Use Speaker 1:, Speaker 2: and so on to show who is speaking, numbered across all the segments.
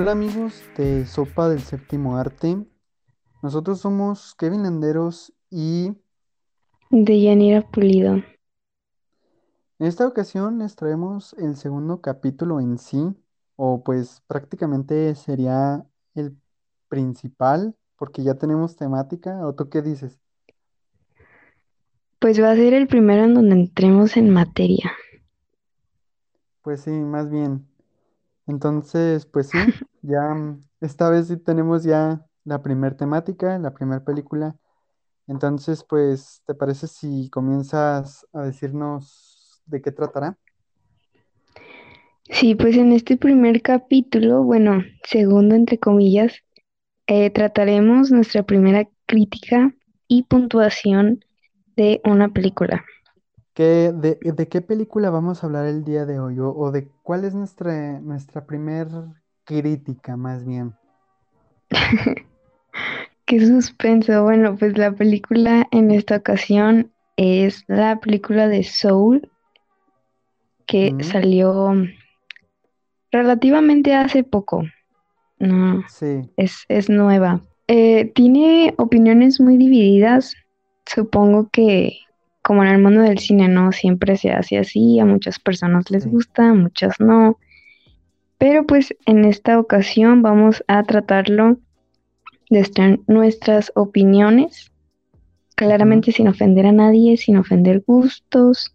Speaker 1: Hola amigos de Sopa del Séptimo Arte. Nosotros somos Kevin Landeros y
Speaker 2: De Yanira Pulido.
Speaker 1: en esta ocasión les traemos el segundo capítulo en sí, o pues prácticamente sería el principal, porque ya tenemos temática. ¿O tú qué dices?
Speaker 2: Pues va a ser el primero en donde entremos en materia.
Speaker 1: Pues sí, más bien. Entonces, pues sí, ya mm, esta vez sí tenemos ya la primer temática, la primera película. Entonces, pues, ¿te parece si comienzas a decirnos de qué tratará?
Speaker 2: Sí, pues en este primer capítulo, bueno, segundo entre comillas, eh, trataremos nuestra primera crítica y puntuación de una película.
Speaker 1: ¿Qué, de, de qué película vamos a hablar el día de hoy? O, o de cuál es nuestra, nuestra primer crítica, más bien.
Speaker 2: Qué suspenso. Bueno, pues la película en esta ocasión es la película de Soul que
Speaker 1: ¿Mm?
Speaker 2: salió relativamente hace poco. No,
Speaker 1: Sí,
Speaker 2: es, es nueva. Eh, tiene opiniones muy divididas. Supongo que, como en el mundo del cine, no siempre se hace así. A muchas personas les gusta, a muchas no. Pero pues en esta ocasión vamos a tratarlo desde nuestras opiniones, claramente sin ofender a nadie, sin ofender gustos.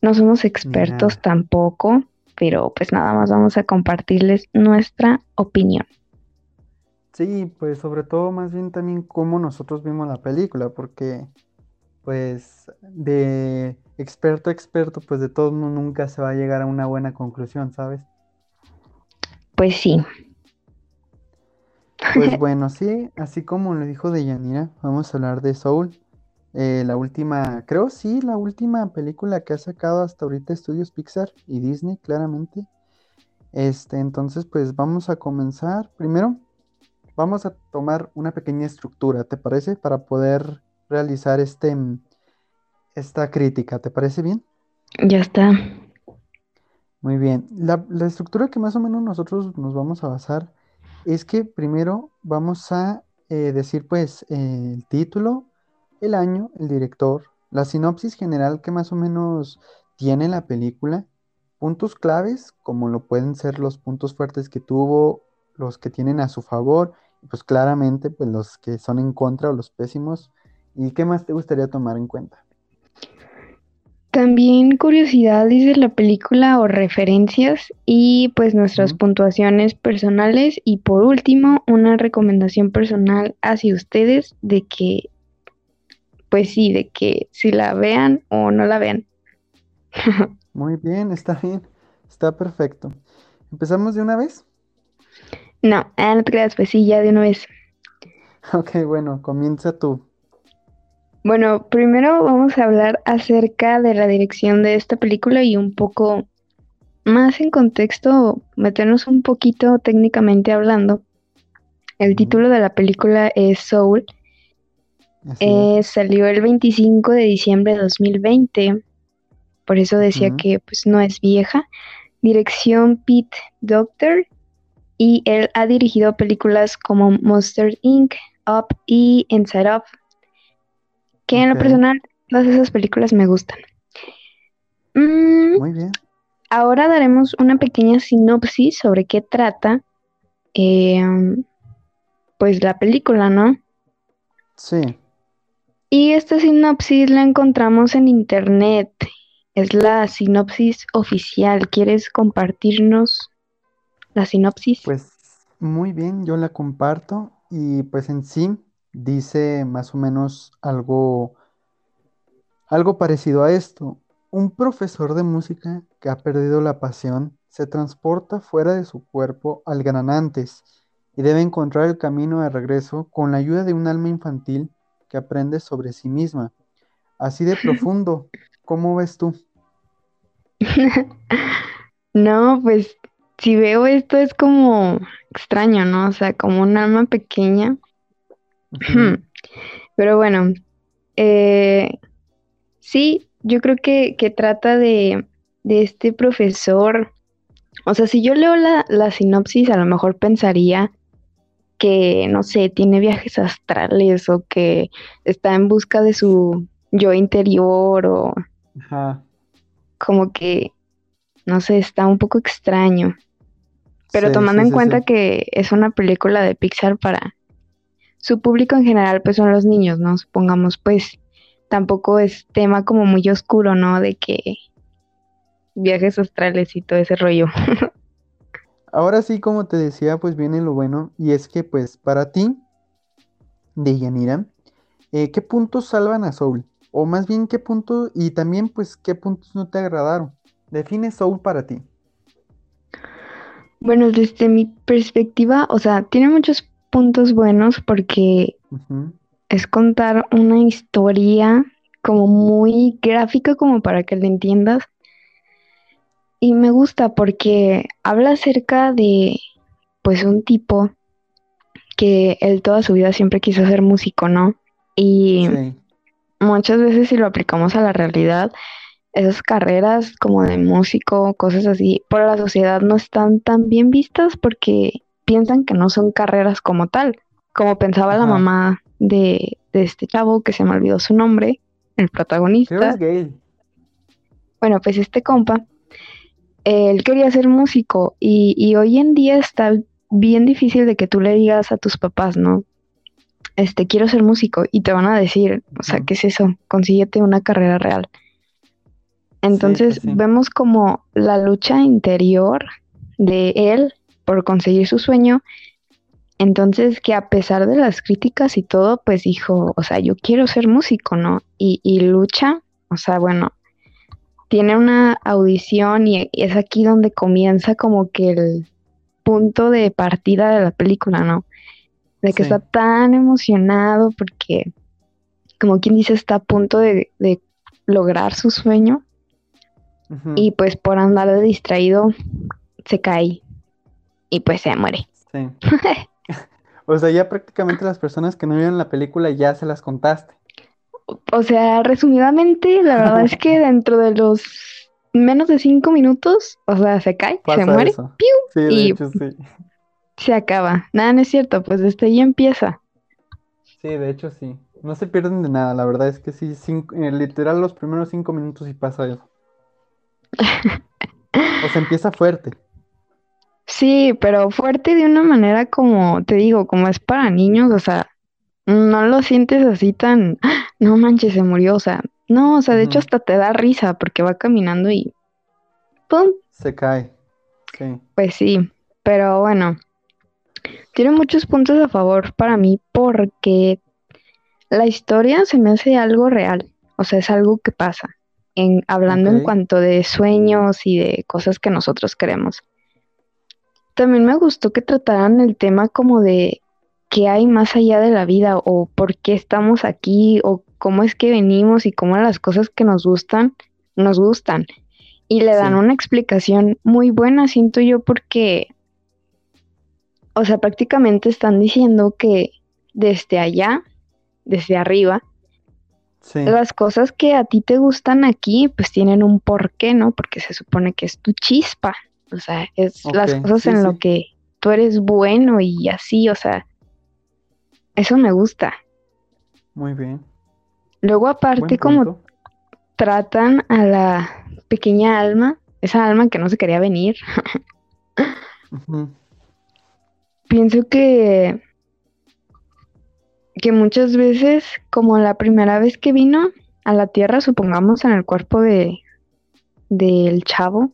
Speaker 2: No somos expertos
Speaker 1: nada.
Speaker 2: tampoco, pero pues nada más vamos a compartirles nuestra opinión.
Speaker 1: Sí, pues sobre todo más bien también cómo nosotros vimos la película, porque pues de experto a experto, pues de todos modos nunca se va a llegar a una buena conclusión, ¿sabes?
Speaker 2: Pues sí.
Speaker 1: Pues bueno, sí, así como lo dijo Deyanira, vamos a hablar de Soul, eh, la última, creo sí, la última película que ha sacado hasta ahorita Estudios Pixar y Disney, claramente. Este, entonces, pues vamos a comenzar. Primero, vamos a tomar una pequeña estructura, ¿te parece? Para poder realizar este, mm, esta crítica, ¿te parece bien?
Speaker 2: Ya está.
Speaker 1: Muy bien. La, la estructura que más o menos nosotros nos vamos a basar es que primero vamos a eh, decir pues eh, el título, el año, el director, la sinopsis general que más o menos tiene la película, puntos claves como lo pueden ser los puntos fuertes que tuvo, los que tienen a su favor, y pues claramente pues los que son en contra o los pésimos. ¿Y qué más te gustaría tomar en cuenta?
Speaker 2: También curiosidades de la película o referencias y pues nuestras puntuaciones personales y por último una recomendación personal hacia ustedes de que pues sí, de que si la vean o no la vean.
Speaker 1: Muy bien, está bien, está perfecto. ¿Empezamos de una vez?
Speaker 2: No, ah, no te creas, pues sí, ya de una vez.
Speaker 1: Ok, bueno, comienza tú.
Speaker 2: Bueno, primero vamos a hablar acerca de la dirección de esta película y un poco más en contexto, meternos un poquito técnicamente hablando. El título de la película es Soul.
Speaker 1: Es.
Speaker 2: Eh, salió el 25 de diciembre de 2020, por eso decía que pues no es vieja. Dirección Pete Docter y él ha dirigido películas como Monster Inc., Up y Inside Out, que en lo personal todas esas películas me gustan. Mm,
Speaker 1: muy bien.
Speaker 2: ahora daremos una pequeña sinopsis sobre qué trata eh, pues la película, ¿no?
Speaker 1: Sí,
Speaker 2: Y esta sinopsis la encontramos en internet. Es la sinopsis oficial. ¿Quieres compartirnos la sinopsis?
Speaker 1: pues muy bien, yo la comparto y pues en sí dice más o menos algo, algo parecido a esto. Un profesor de música que ha perdido la pasión se transporta fuera de su cuerpo al gran antes y debe encontrar el camino de regreso con la ayuda de un alma infantil que aprende sobre sí misma. Así de profundo, ¿cómo ves tú?
Speaker 2: No, pues si veo esto es como extraño, ¿no? O sea, como un alma pequeña. Pero bueno, eh, sí, yo creo que, que trata de, de este profesor. O sea, si yo leo la, la sinopsis, a lo mejor pensaría que, no sé, tiene viajes astrales o que está en busca de su yo interior o
Speaker 1: Ajá.
Speaker 2: como que, no sé, está un poco extraño. Pero
Speaker 1: Sí,
Speaker 2: tomando
Speaker 1: sí,
Speaker 2: en
Speaker 1: sí,
Speaker 2: cuenta que es una película de Pixar para su público en general, pues son los niños, ¿no? Supongamos, pues tampoco es tema como muy oscuro, ¿no? De que viajes astrales y todo ese rollo.
Speaker 1: Ahora sí, como te decía, pues viene lo bueno, y es que pues para ti, Deyanira, eh, ¿qué puntos salvan a Soul? O más bien, ¿qué puntos, y también pues, qué puntos no te agradaron? Define Soul para ti.
Speaker 2: Bueno, desde mi perspectiva, o sea, tiene muchos puntos buenos porque es contar una historia como muy gráfica como para que la entiendas. Y me gusta porque habla acerca de, pues, un tipo que él toda su vida siempre quiso ser músico, ¿no? Y
Speaker 1: Sí,
Speaker 2: muchas veces si lo aplicamos a la realidad, esas carreras como de músico, cosas así, por la sociedad no están tan bien vistas porque piensan que no son carreras como tal, como pensaba la mamá de, de este chavo que se me olvidó su nombre, el protagonista.
Speaker 1: es Gale.
Speaker 2: Bueno, pues este compa, él quería ser músico y, y hoy en día está bien difícil de que tú le digas a tus papás, ¿no? Este, quiero ser músico y te van a decir, o sea. ¿qué es eso? Consíguete una carrera real. Entonces
Speaker 1: pues sí.
Speaker 2: vemos como la lucha interior de él por conseguir su sueño. Entonces que a pesar de las críticas y todo, pues dijo, o sea, yo quiero ser músico, ¿no? Y, y lucha, o sea, bueno, tiene una audición y, es aquí donde comienza como que el punto de partida de la película, ¿no? De que
Speaker 1: Sí.
Speaker 2: está tan emocionado porque, como quien dice, está a punto de, de lograr su sueño y pues por andar de distraído se cae y pues se muere.
Speaker 1: Sí. O sea, ya prácticamente las personas que no vieron la película ya se las contaste.
Speaker 2: O sea, resumidamente, la verdad es que dentro de los menos de cinco minutos, o sea, se cae, se muere,
Speaker 1: eso. Sí, de
Speaker 2: y-
Speaker 1: hecho sí.
Speaker 2: se acaba. Nada, no es cierto, pues desde ahí empieza.
Speaker 1: Sí, de hecho sí. No se pierden de nada, la verdad es que sí, cinco- eh, literal los primeros cinco minutos y pasa eso. O sea, empieza fuerte.
Speaker 2: Sí, pero fuerte de una manera como, te digo, como es para niños, o sea, no lo sientes así tan, "Ah, no manches, se murió, o sea, no, o sea, de hecho hasta te da risa porque va caminando y, ¡pum!
Speaker 1: Se cae. Sí.
Speaker 2: Pues sí, pero bueno, tiene muchos puntos a favor para mí porque la historia se me hace algo real, o sea, es algo que pasa, en, hablando en cuanto de sueños y de cosas que nosotros queremos. También me gustó que trataran el tema como de qué hay más allá de la vida o por qué estamos aquí o cómo es que venimos y cómo las cosas que nos gustan nos gustan. Y le dan
Speaker 1: Sí.
Speaker 2: una explicación muy buena, siento yo, porque, o sea, prácticamente están diciendo que desde allá, desde arriba,
Speaker 1: Sí.
Speaker 2: las cosas que a ti te gustan aquí, pues tienen un porqué, ¿no? Porque se supone que es tu chispa. O sea, es las cosas
Speaker 1: sí,
Speaker 2: en lo que tú eres bueno y así, o sea, eso me gusta.
Speaker 1: Muy bien.
Speaker 2: Luego aparte como tratan a la pequeña alma, esa alma que no se quería venir, pienso que que muchas veces, como la primera vez que vino a la Tierra, supongamos en el cuerpo de del chavo,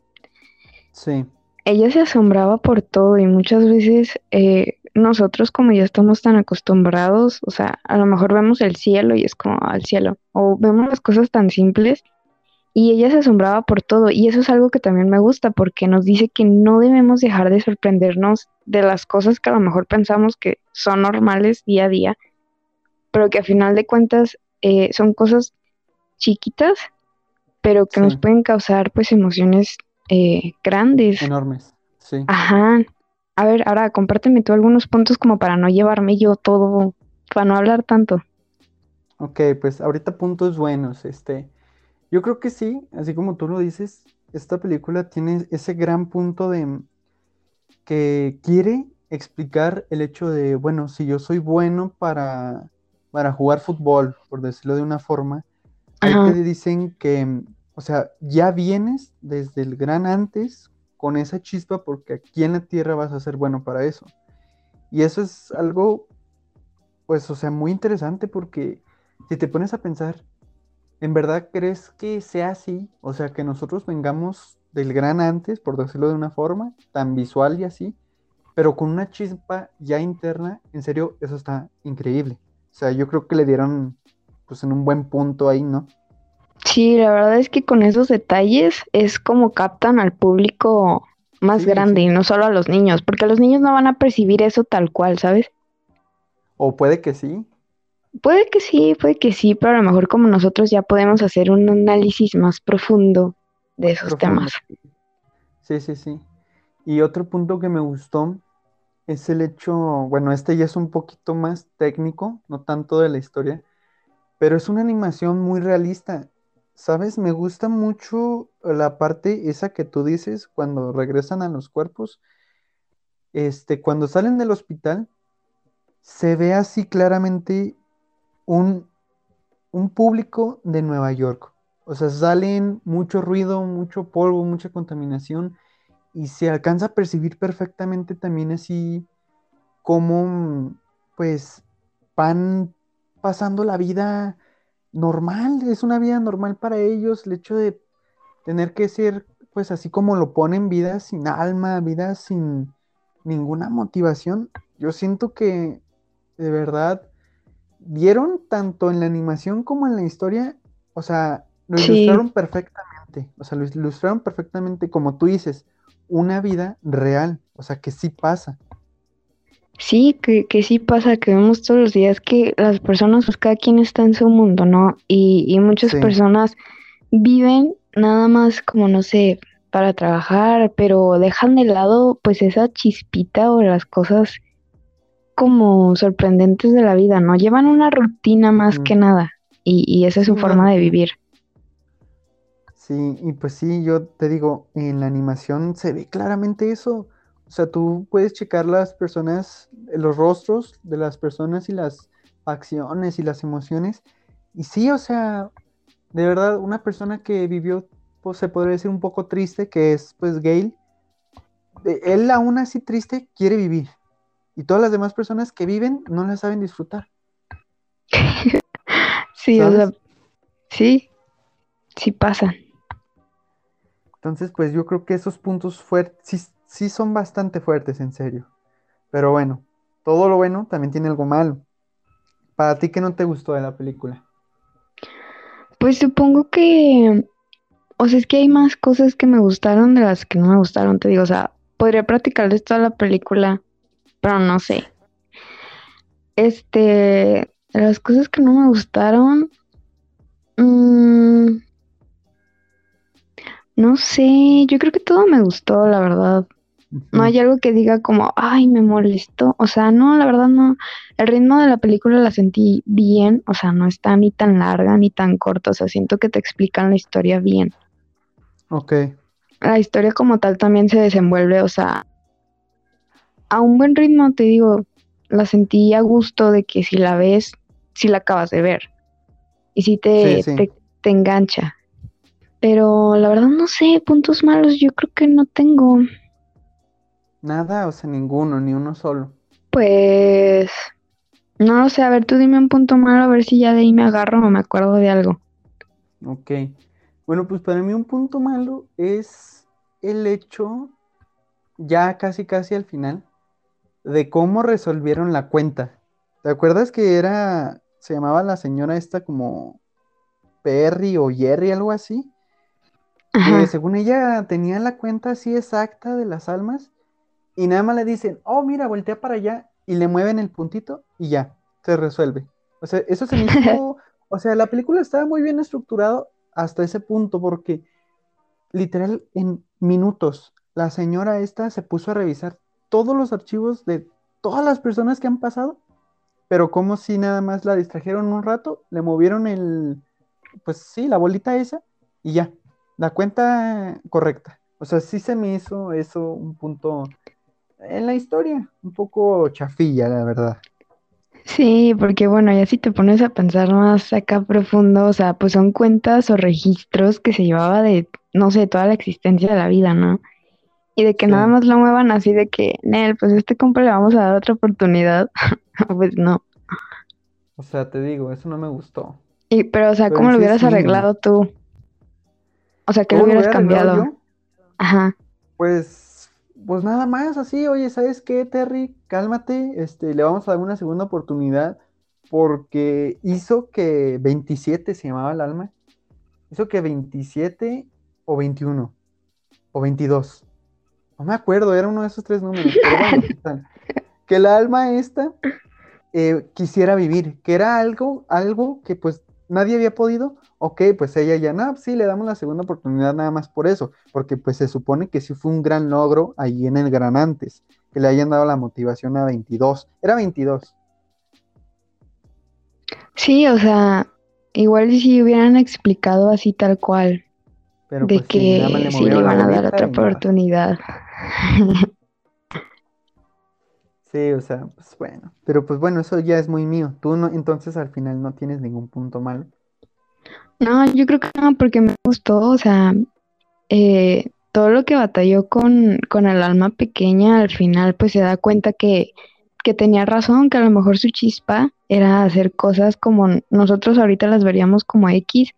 Speaker 1: Sí.
Speaker 2: ella se asombraba por todo y muchas veces eh, nosotros como ya estamos tan acostumbrados, o sea, a lo mejor vemos el cielo y es como al cielo, o vemos las cosas tan simples y ella se asombraba por todo y eso es algo que también me gusta porque nos dice que no debemos dejar de sorprendernos de las cosas que a lo mejor pensamos que son normales día a día, pero que a final de cuentas eh, son cosas chiquitas, pero que nos pueden causar pues emociones eh, grandes.
Speaker 1: Enormes. Sí.
Speaker 2: Ajá. A ver, ahora compárteme tú algunos puntos como para no llevarme yo todo, para no hablar tanto.
Speaker 1: Ok, pues ahorita puntos buenos. Este, yo creo que sí, así como tú lo dices, esta película tiene ese gran punto de que quiere explicar el hecho de, bueno, si yo soy bueno para, para jugar fútbol, por decirlo de una forma, ahí
Speaker 2: Ajá.
Speaker 1: te dicen que, o sea, ya vienes desde el gran antes con esa chispa porque aquí en la tierra vas a ser bueno para eso. Y eso es algo, pues, o sea, muy interesante porque si te pones a pensar, ¿en verdad crees que sea así? O sea, que nosotros vengamos del gran antes, por decirlo de una forma, tan visual y así, pero con una chispa ya interna, en serio, eso está increíble. O sea, yo creo que le dieron, pues, en un buen punto ahí, ¿no?
Speaker 2: Sí, la verdad es que con esos detalles es como captan al público más
Speaker 1: Sí,
Speaker 2: grande
Speaker 1: sí.
Speaker 2: y no solo a los niños, porque los niños no van a percibir eso tal cual, ¿sabes?
Speaker 1: O puede que sí,
Speaker 2: Puede que sí, puede que sí, pero a lo mejor como nosotros ya podemos hacer un análisis más profundo de esos
Speaker 1: profundo.
Speaker 2: temas.
Speaker 1: Sí, sí, sí. Y otro punto que me gustó es el hecho, bueno, este ya es un poquito más técnico, no tanto de la historia, pero es una animación muy realista. ¿Sabes? Me gusta mucho la parte esa que tú dices cuando regresan a los cuerpos. Este, cuando salen del hospital, se ve así claramente un, un público de Nueva York. O sea, salen mucho ruido, mucho polvo, mucha contaminación y se alcanza a percibir perfectamente también así cómo pues van pasando la vida normal, es una vida normal para ellos, el hecho de tener que ser pues así como lo ponen, vida sin alma, vida sin ninguna motivación. Yo siento que de verdad dieron tanto en la animación como en la historia, o sea, lo
Speaker 2: Sí,
Speaker 1: ilustraron perfectamente, o sea, lo ilustraron perfectamente como tú dices, una vida real, o sea, que sí pasa.
Speaker 2: Sí, que, que sí pasa, que vemos todos los días que las personas, pues cada quien está en su mundo, ¿no? Y, y muchas
Speaker 1: Sí,
Speaker 2: personas viven nada más como, no sé, para trabajar, pero dejan de lado pues esa chispita o las cosas como sorprendentes de la vida, ¿no? Llevan una rutina más que nada y, y esa es su forma de vivir.
Speaker 1: Sí, y pues sí, yo te digo, en la animación se ve claramente eso. O sea, tú puedes checar las personas, eh, los rostros de las personas y las acciones y las emociones. Y sí, o sea, de verdad, una persona que vivió, pues se podría decir un poco triste, que es pues Gail, de- él aún así triste quiere vivir. Y todas las demás personas que viven no la saben disfrutar,
Speaker 2: Sí, o sea,
Speaker 1: ¿sabes?
Speaker 2: sí, sí pasa.
Speaker 1: Entonces, pues yo creo que esos puntos fuertes sí, son bastante fuertes, en serio. Pero bueno, todo lo bueno también tiene algo malo. Para ti, ¿qué no te gustó de la película?
Speaker 2: Pues supongo que, o sea, es que hay más cosas que me gustaron de las que no me gustaron, te digo, o sea, podría platicarles toda la película, pero no sé. Este, las cosas que no me gustaron, mm, no sé, yo creo que todo me gustó, la verdad. No hay algo que diga como, ay, me molestó. O sea, no, la verdad no. El ritmo de la película la sentí bien, o sea, no está ni tan larga ni tan corta, o sea, siento que te explican la historia bien.
Speaker 1: Ok,
Speaker 2: La historia como tal también se desenvuelve, o sea, a un buen ritmo, te digo, la sentí a gusto de que si la ves, si la acabas de ver y si
Speaker 1: sí,
Speaker 2: te,
Speaker 1: sí.
Speaker 2: te, te engancha. Pero la verdad no sé, puntos malos yo creo que no tengo.
Speaker 1: Nada, o sea, ninguno, ni uno solo.
Speaker 2: Pues no lo sé, a ver, tú dime un punto malo, a ver si ya de ahí me agarro o me acuerdo de algo.
Speaker 1: Ok. Bueno, pues para mí un punto malo es el hecho, ya casi casi al final, de cómo resolvieron la cuenta. ¿Te acuerdas que era, se llamaba la señora esta como Perry o Jerry, algo así? Que según ella tenía la cuenta así exacta de las almas y nada más le dicen, oh, mira, voltea para allá y le mueven el puntito y ya, se resuelve. O sea, eso se me hizo, o sea, la película estaba muy bien estructurado hasta ese punto porque literal en minutos la señora esta se puso a revisar todos los archivos de todas las personas que han pasado, pero como si nada más la distrajeron un rato, le movieron el, pues sí, la bolita esa y ya. la cuenta correcta. O sea, sí se me hizo eso un punto en la historia, un poco chafilla, la verdad.
Speaker 2: Sí, porque bueno, ya si te pones a pensar más acá profundo, o sea, pues son cuentas o registros que se llevaba de, no sé, toda la existencia de la vida, ¿no? Y de que nada más lo muevan así de que, Nel, pues a este compa le vamos a dar otra oportunidad. Pues no.
Speaker 1: O sea, te digo, eso no me gustó.
Speaker 2: Y, pero, o sea,
Speaker 1: Pero
Speaker 2: ¿cómo lo hubieras arreglado tú? O sea, ¿qué le
Speaker 1: ¿Cómo lo
Speaker 2: hubieras cambiado?
Speaker 1: yo?
Speaker 2: Ajá.
Speaker 1: Pues, pues nada más, así, oye, ¿sabes qué, Terry? Cálmate, este, le vamos a dar una segunda oportunidad porque hizo que 27 se llamaba el alma, hizo que 27 o 21 o 22, no me acuerdo, era uno de esos tres números, pero bueno, que el alma esta eh, quisiera vivir, que era algo, algo que pues nadie había podido, ok, pues ella ya, no, sí, le damos la segunda oportunidad nada más por eso, porque pues se supone que sí fue un gran logro ahí en el Gran Antes, que le hayan dado la motivación a 22, era 22,
Speaker 2: Sí, o sea, igual si hubieran explicado así tal cual,
Speaker 1: pero
Speaker 2: de
Speaker 1: pues sí,
Speaker 2: que
Speaker 1: le
Speaker 2: sí le
Speaker 1: la
Speaker 2: iban a dar otra oportunidad.
Speaker 1: Sí, o sea, pues bueno, pero pues bueno, eso ya es muy mío, tú no, entonces al final no tienes ningún punto malo.
Speaker 2: No, yo creo que no, porque me gustó, o sea, eh, todo lo que batalló con, con el alma pequeña, al final pues se da cuenta que, que tenía razón, que a lo mejor su chispa era hacer cosas como nosotros ahorita las veríamos como X,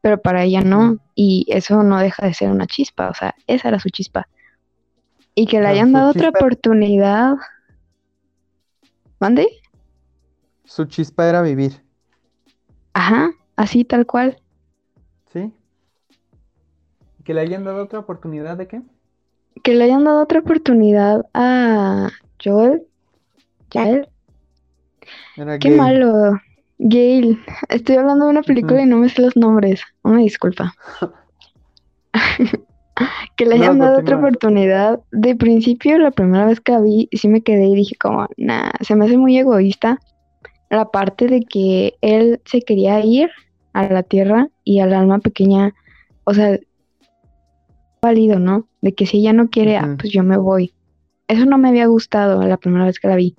Speaker 2: pero para ella no, y eso no deja de ser una chispa, o sea, esa era su chispa. Y que le hayan dado otra oportunidad, ¿mande?
Speaker 1: su chispa era vivir,
Speaker 2: Ajá, así tal cual.
Speaker 1: ¿sí? Que le hayan dado otra oportunidad de qué?
Speaker 2: Que le hayan dado otra oportunidad a Joel,
Speaker 1: Era
Speaker 2: qué malo. Gail, estoy hablando de una película y no me sé los nombres. Una disculpa. Que le
Speaker 1: No,
Speaker 2: hayan dado otra oportunidad. De principio, la primera vez que la vi, sí me quedé y dije como, nah, se me hace muy egoísta la parte de que él se quería ir a la tierra y al alma pequeña, o sea, válido, ¿no? De que si ella no quiere, ah, pues yo me voy. Eso no me había gustado la primera vez que la vi.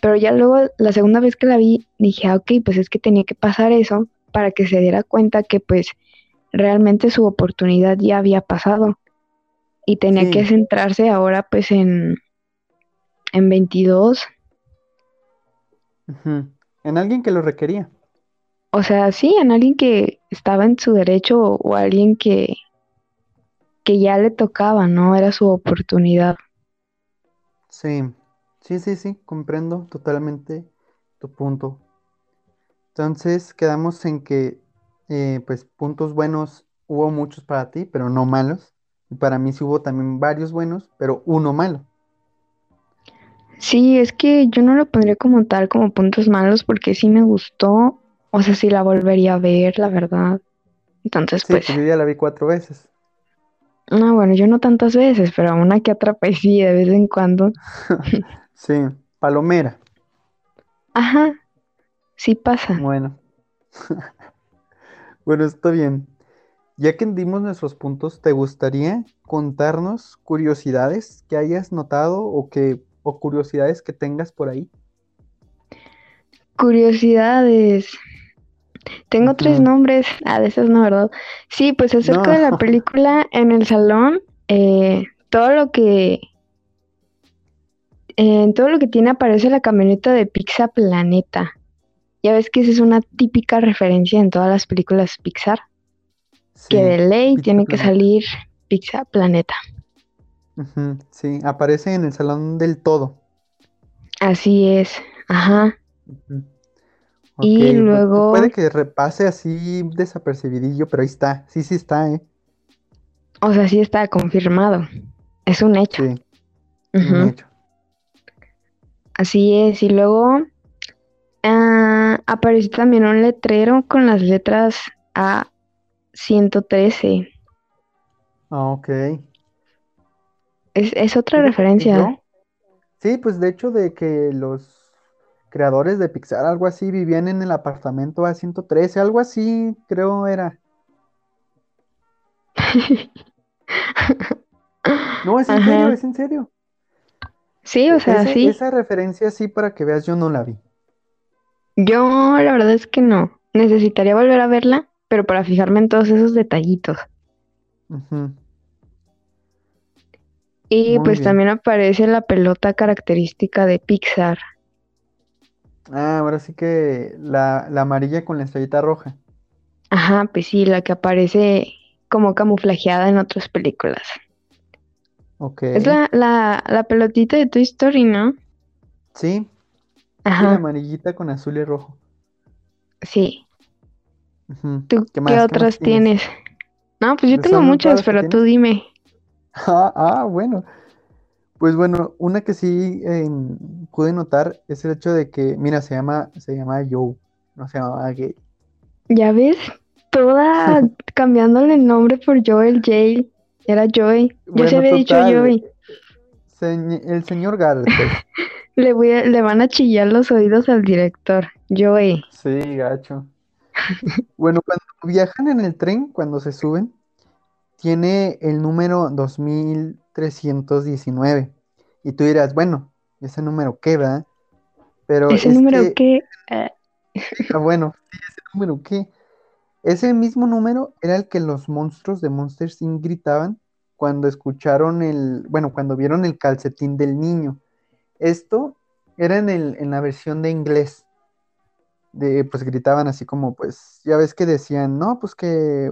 Speaker 2: Pero ya luego, la segunda vez que la vi, dije, ah, ok, pues es que tenía que pasar eso para que se diera cuenta que pues realmente su oportunidad ya había pasado y tenía que centrarse ahora pues en, en 22.
Speaker 1: ujú. En alguien que lo requería.
Speaker 2: O sea, sí, en alguien que estaba en su derecho o, o alguien que, que ya le tocaba, ¿no? Era su oportunidad.
Speaker 1: Sí, sí, sí, sí, comprendo totalmente tu punto. Entonces quedamos en que, eh, pues, puntos buenos hubo muchos para ti, pero no malos. Y para mí sí hubo también varios buenos, pero uno malo.
Speaker 2: Sí, es que yo no lo pondría como tal, como puntos malos, porque sí me gustó. O sea, sí la volvería a ver, la verdad. Entonces,
Speaker 1: Sí,
Speaker 2: pues,
Speaker 1: pues yo ya la vi cuatro veces.
Speaker 2: no, bueno, yo no tantas veces, pero una que otra, pues sí, de vez en cuando.
Speaker 1: Sí, Palomera.
Speaker 2: Ajá, sí pasa.
Speaker 1: Bueno, bueno, está bien. Ya que dimos nuestros puntos, ¿te gustaría contarnos curiosidades que hayas notado o que o curiosidades que tengas por ahí?
Speaker 2: Curiosidades. Tengo tres nombres. Ah, de esas no, ¿verdad? Sí, pues acerca de la película en el salón, eh, todo lo que, en todo lo que tiene aparece la camioneta de Pizza Planeta. Ya ves que esa es una típica referencia en todas las películas Pixar, que
Speaker 1: sí,
Speaker 2: de ley
Speaker 1: Pizza
Speaker 2: tiene que salir Pizza Planeta.
Speaker 1: Sí, aparece en el salón del todo.
Speaker 2: Así es, ajá. Y
Speaker 1: pu- pu-
Speaker 2: luego,
Speaker 1: puede que repase así desapercibidillo, pero ahí está. Sí, sí está, ¿eh?
Speaker 2: o sea, sí está confirmado. Es un hecho.
Speaker 1: Sí, un hecho.
Speaker 2: Así es. Y luego ah, apareció también un letrero con las letras A113.
Speaker 1: Ah, ok.
Speaker 2: Es, es otra referencia.
Speaker 1: yo, sí, pues de hecho de que los creadores de Pixar, algo así, vivían en el apartamento A113, algo así, creo era. No, es en
Speaker 2: Ajá.
Speaker 1: serio, es en serio.
Speaker 2: Sí, o sea, sí.
Speaker 1: Esa referencia sí, para que veas, yo no la vi.
Speaker 2: Yo la verdad es que no. Necesitaría volver a verla, pero para fijarme en todos esos detallitos.
Speaker 1: Ujú.
Speaker 2: Y
Speaker 1: Muy
Speaker 2: pues
Speaker 1: bien.
Speaker 2: también aparece la pelota característica de Pixar.
Speaker 1: Ah, ahora sí que la, la amarilla con la estrellita roja.
Speaker 2: Ajá, pues sí, la que aparece como camuflajeada en otras películas.
Speaker 1: Ok.
Speaker 2: Es la, la, la pelotita de Toy Story, ¿no?
Speaker 1: Sí,
Speaker 2: Ajá,
Speaker 1: amarillita con azul y rojo.
Speaker 2: sí. ¿Tú
Speaker 1: ¿Qué más? ¿Qué
Speaker 2: otras
Speaker 1: tienes?
Speaker 2: tienes? No, pues yo
Speaker 1: ¿Son
Speaker 2: tengo muchas, pero tú dime.
Speaker 1: Ah, ah, bueno. Pues bueno, una que sí em, pude notar es el hecho de que, mira, se llama, se llama Joe, no se llamaba Gay.
Speaker 2: Ya ves, toda cambiándole el nombre por Joel Jale. Era Joey. Yo
Speaker 1: Bueno,
Speaker 2: se había dicho Joey.
Speaker 1: el señor pues.
Speaker 2: Le voy a- le van a chillar los oídos al director. Joey.
Speaker 1: Sí, gacho. Bueno, cuando viajan en el tren, cuando se suben, tiene el número 2319. Y tú dirás, bueno, ¿ese número qué, verdad? Pero
Speaker 2: Ese
Speaker 1: es
Speaker 2: número
Speaker 1: que,
Speaker 2: que eh,
Speaker 1: ah, bueno, ese número qué. Ese mismo número era el que los monstruos de Monster Inc. gritaban cuando escucharon el, bueno, cuando vieron el calcetín del niño. Esto era en el, en la versión de inglés. De, pues gritaban así como, pues, ya ves que decían, no, pues que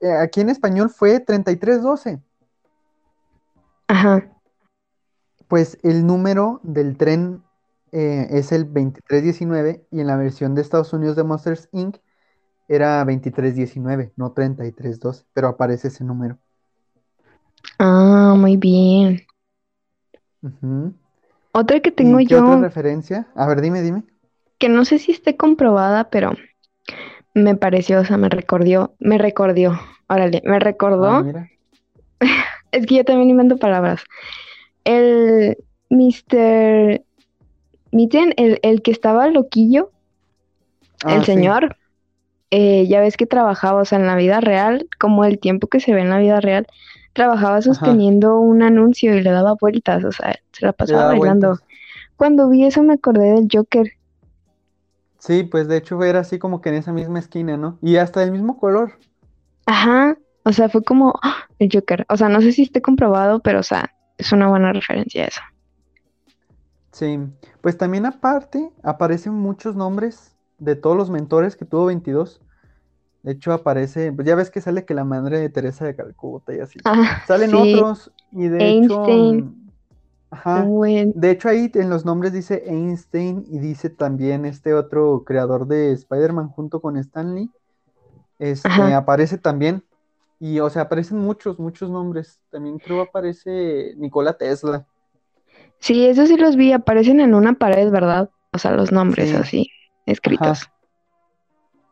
Speaker 1: eh, aquí en español fue 3312.
Speaker 2: Ajá.
Speaker 1: Pues el número del tren eh, es el 2319 y en la versión de Estados Unidos de Monsters Inc. era 2319, no 3312, pero aparece ese número.
Speaker 2: Ah, muy bien.
Speaker 1: Ujú.
Speaker 2: Otra que tengo
Speaker 1: ¿Y qué otra
Speaker 2: yo,
Speaker 1: referencia? A ver, dime, dime.
Speaker 2: que no sé si esté comprobada, pero me pareció, o sea, me recordó, me recordó, órale, me
Speaker 1: Ah,
Speaker 2: recordó,
Speaker 1: mira.
Speaker 2: es que yo también invento palabras. El Mr. Mitten, el, el que estaba loquillo,
Speaker 1: Ah,
Speaker 2: el
Speaker 1: sí.
Speaker 2: señor, eh, ya ves que trabajaba, o sea, en la vida real, como el tiempo que se ve en la vida real, trabajaba
Speaker 1: Ajá,
Speaker 2: sosteniendo un anuncio y le daba vueltas, o sea, se la pasaba bailando.
Speaker 1: vueltas.
Speaker 2: Cuando vi eso me acordé del Joker.
Speaker 1: Sí, pues de hecho era así como que en esa misma esquina, ¿no? Y hasta el mismo color.
Speaker 2: Ajá, o sea, fue como ¡ah! el Joker. O sea, no sé si esté comprobado, pero o sea, es una buena referencia a eso.
Speaker 1: Sí, pues también aparte aparecen muchos nombres de todos los mentores que tuvo 22. De hecho aparece, pues ya ves que sale que la madre de Teresa de Calcuta y así.
Speaker 2: Ah,
Speaker 1: Salen
Speaker 2: sí,
Speaker 1: otros y de hecho,
Speaker 2: Einstein,
Speaker 1: mm, ajá, de hecho ahí en los nombres dice Einstein y dice también este otro creador de Spider-Man junto con Stanley. Este
Speaker 2: Ajá.
Speaker 1: aparece también. Y o sea, aparecen muchos, muchos nombres. También creo aparece Nikola Tesla.
Speaker 2: Sí, esos sí los vi, aparecen en una pared, ¿verdad? O sea, los nombres
Speaker 1: Sí,
Speaker 2: así, escritos.
Speaker 1: ajá,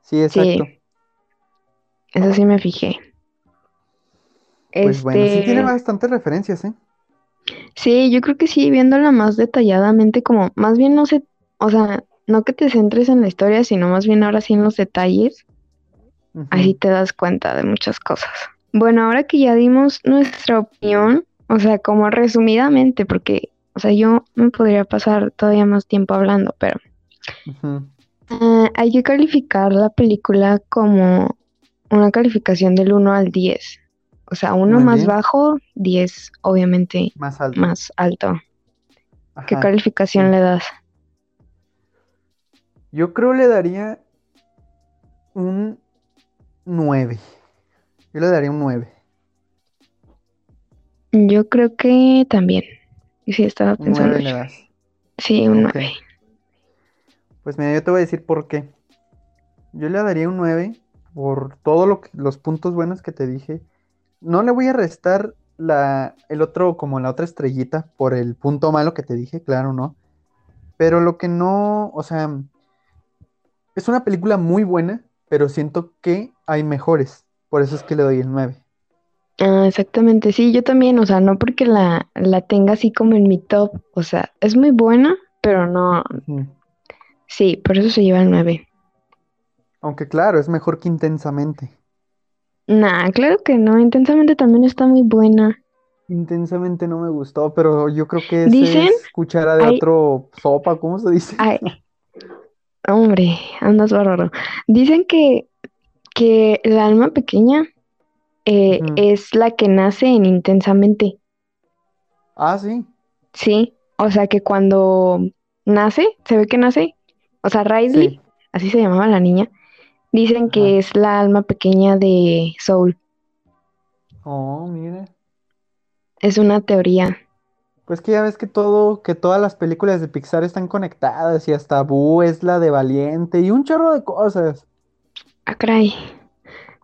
Speaker 1: sí, exacto.
Speaker 2: Sí, eso sí me fijé.
Speaker 1: Pues bueno, sí tiene
Speaker 2: Este,
Speaker 1: bastantes referencias, ¿eh?
Speaker 2: sí, yo creo que sí, viéndola más detalladamente, como más bien no sé, o sea, no que te centres en la historia, sino más bien ahora sí en los detalles, así te das cuenta de muchas cosas. Bueno, ahora que ya dimos nuestra opinión, o sea, como resumidamente, porque, o sea, yo me podría pasar todavía más tiempo hablando, pero eh, hay que calificar la película como una calificación del 1 al 10. O sea, uno
Speaker 1: Muy
Speaker 2: más
Speaker 1: bien,
Speaker 2: bajo, 10 obviamente
Speaker 1: más alto.
Speaker 2: más alto. ¿Qué calificación
Speaker 1: sí.
Speaker 2: le das?
Speaker 1: Yo creo le daría un 9. Yo le daría un 9.
Speaker 2: Yo creo que también. Y sí, estaba
Speaker 1: Un
Speaker 2: pensando
Speaker 1: 9 le das.
Speaker 2: Sí, un
Speaker 1: Ok.
Speaker 2: 9.
Speaker 1: Pues mira, yo te voy a decir por qué. Yo le daría un 9 por todos los puntos buenos que te dije. No le voy a restar la, el otro, como la otra estrellita, por el punto malo que te dije, claro, ¿no? Pero lo que no, o sea, es una película muy buena, pero siento que hay mejores. Por eso es que le doy el 9.
Speaker 2: Ah, exactamente, sí, yo también, o sea, no porque la, la tenga así como en mi top, o sea, es muy buena, pero no, sí, por eso se lleva el 9.
Speaker 1: Aunque claro, es mejor que intensamente.
Speaker 2: Nah, claro que no. Intensamente también está muy buena.
Speaker 1: Intensamente no me gustó, pero yo creo que ese
Speaker 2: Dicen,
Speaker 1: es cuchara de otro sopa, ¿cómo se dice?
Speaker 2: hay, hombre, andas bárbaro. Dicen que, que el alma pequeña eh, es la que nace en intensamente.
Speaker 1: Ah, sí,
Speaker 2: Sí, o sea que cuando nace, se ve que nace, o sea, Riley,
Speaker 1: sí.
Speaker 2: así se llamaba la niña, dicen que
Speaker 1: Ajá.
Speaker 2: es la alma pequeña de Soul.
Speaker 1: Oh, mira.
Speaker 2: Es una teoría.
Speaker 1: Pues que ya ves que todo, que todas las películas de Pixar están conectadas y hasta Boo es la de Valiente y un chorro de cosas.
Speaker 2: Ah, caray.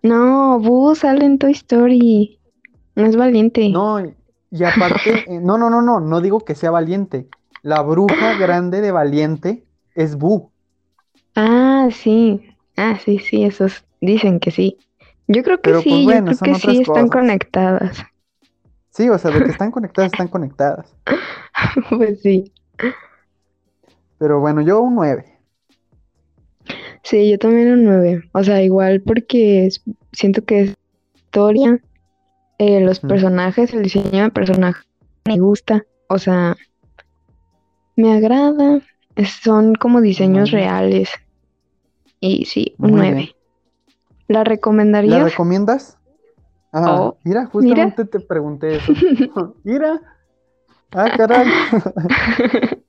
Speaker 2: No, Boo sale en Toy Story. No es valiente.
Speaker 1: No, y y aparte, eh, no, no, no, no, no digo que sea Valiente. La bruja grande de Valiente es Boo.
Speaker 2: Ah, sí. Ah, sí, sí, esos dicen que sí. Yo creo que
Speaker 1: Pero pues
Speaker 2: sí, yo
Speaker 1: bueno,
Speaker 2: creo que sí están conectadas.
Speaker 1: Sí, o sea, de que están conectadas, están conectadas.
Speaker 2: Pues sí.
Speaker 1: Pero bueno, yo un 9.
Speaker 2: Sí, yo también un 9. O sea, igual porque siento que es historia, eh, los personajes, el diseño de personajes me gusta. O sea, me agrada. es- son como diseños reales. Y sí, un
Speaker 1: muy
Speaker 2: 9.
Speaker 1: bien.
Speaker 2: ¿La
Speaker 1: ¿La
Speaker 2: recomendarías?
Speaker 1: recomiendas? Ah,
Speaker 2: Oh,
Speaker 1: mira,
Speaker 2: mira.
Speaker 1: justamente te pregunté eso. Mira, ah, caray.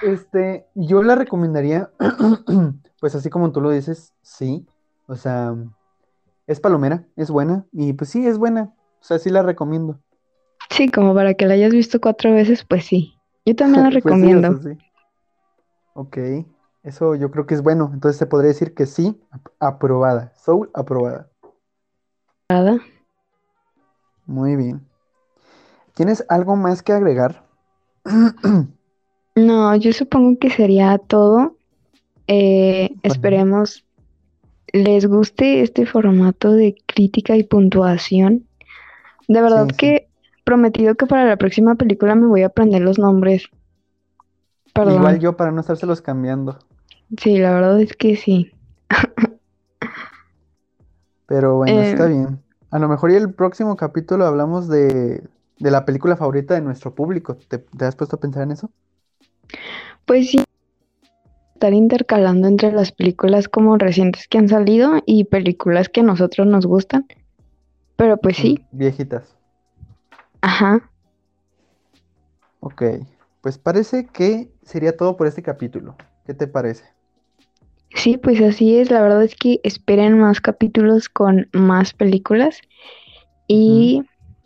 Speaker 1: Este, yo la recomendaría, pues así como tú lo dices, sí. O sea, es palomera, es buena. Y pues sí, es buena. O sea, sí la recomiendo.
Speaker 2: Sí, como para que la hayas visto cuatro veces, pues sí. Yo también la
Speaker 1: Pues sí,
Speaker 2: recomiendo.
Speaker 1: sí. Ok, eso yo creo que es bueno. Entonces se podría decir que sí, ap- aprobada. Soul, aprobada.
Speaker 2: Nada.
Speaker 1: Muy bien. ¿Tienes algo más que agregar?
Speaker 2: No, yo supongo que sería todo. Eh,
Speaker 1: Bueno,
Speaker 2: esperemos les guste este formato de crítica y puntuación. De verdad
Speaker 1: sí, sí.
Speaker 2: que prometido que para la próxima película me voy a aprender los nombres.
Speaker 1: Igual
Speaker 2: Perdón.
Speaker 1: yo para no estárselos cambiando.
Speaker 2: Sí, la verdad es que sí.
Speaker 1: Pero bueno, está
Speaker 2: Eh,
Speaker 1: bien. A lo mejor y el próximo capítulo hablamos de, de la película favorita de nuestro público. ¿Te, te has puesto a pensar en eso?
Speaker 2: pues sí, estar intercalando entre las películas como recientes que han salido y películas que a nosotros nos gustan. Pero pues
Speaker 1: Mm,
Speaker 2: sí,
Speaker 1: viejitas.
Speaker 2: ajá.
Speaker 1: Ok. Pues parece que sería todo por este capítulo. ¿Qué te parece?
Speaker 2: Sí, pues así es. La verdad es que esperen más capítulos con más películas y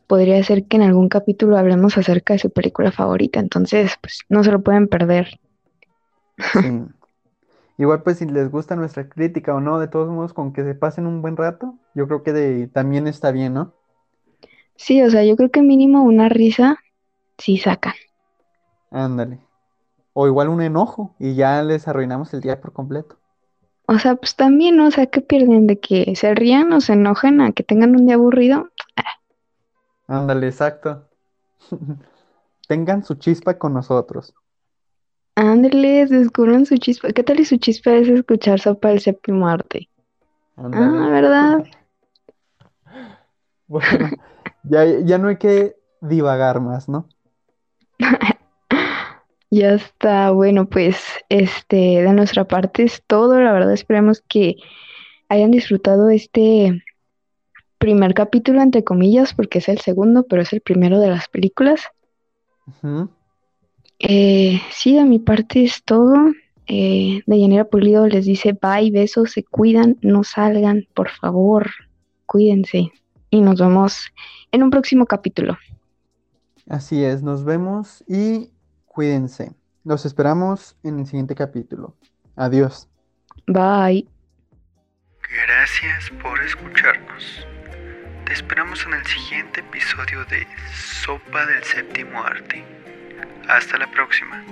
Speaker 2: podría ser que en algún capítulo hablemos acerca de su película favorita. Entonces, pues no se lo pueden perder.
Speaker 1: Sí. Igual pues si les gusta nuestra crítica o no, de todos modos, con que se pasen un buen rato, yo creo que de- también está bien, ¿no?
Speaker 2: Sí, o sea, yo creo que mínimo una risa sí sacan.
Speaker 1: Ándale. O igual un enojo y ya les arruinamos el día por completo.
Speaker 2: O sea, pues también, ¿no? O sea, ¿qué pierden de que se rían o se enojen a que tengan un día aburrido?
Speaker 1: Ándale, exacto. Tengan su chispa con nosotros.
Speaker 2: Ándeles, descubran su chispa. ¿Qué tal y su chispa es escuchar Sopa del Séptimo Arte? Ah,
Speaker 1: Ándale.
Speaker 2: ¿verdad?
Speaker 1: Bueno, ya, ya no hay que divagar más, ¿no?
Speaker 2: Ya está, bueno, pues este de nuestra parte es todo. La verdad esperemos que hayan disfrutado este primer capítulo, entre comillas, porque es el segundo, pero es el primero de las películas. Eh, sí, de mi parte es todo. Eh, Deyanira Pulido les dice bye, besos, se cuidan, no salgan, por favor, cuídense. Y nos vemos en un próximo capítulo.
Speaker 1: Así es, nos vemos y cuídense. Los esperamos en el siguiente capítulo. Adiós.
Speaker 2: Bye.
Speaker 3: Gracias por escucharnos. Te esperamos en el siguiente episodio de Sopa del Séptimo Arte. Hasta la próxima.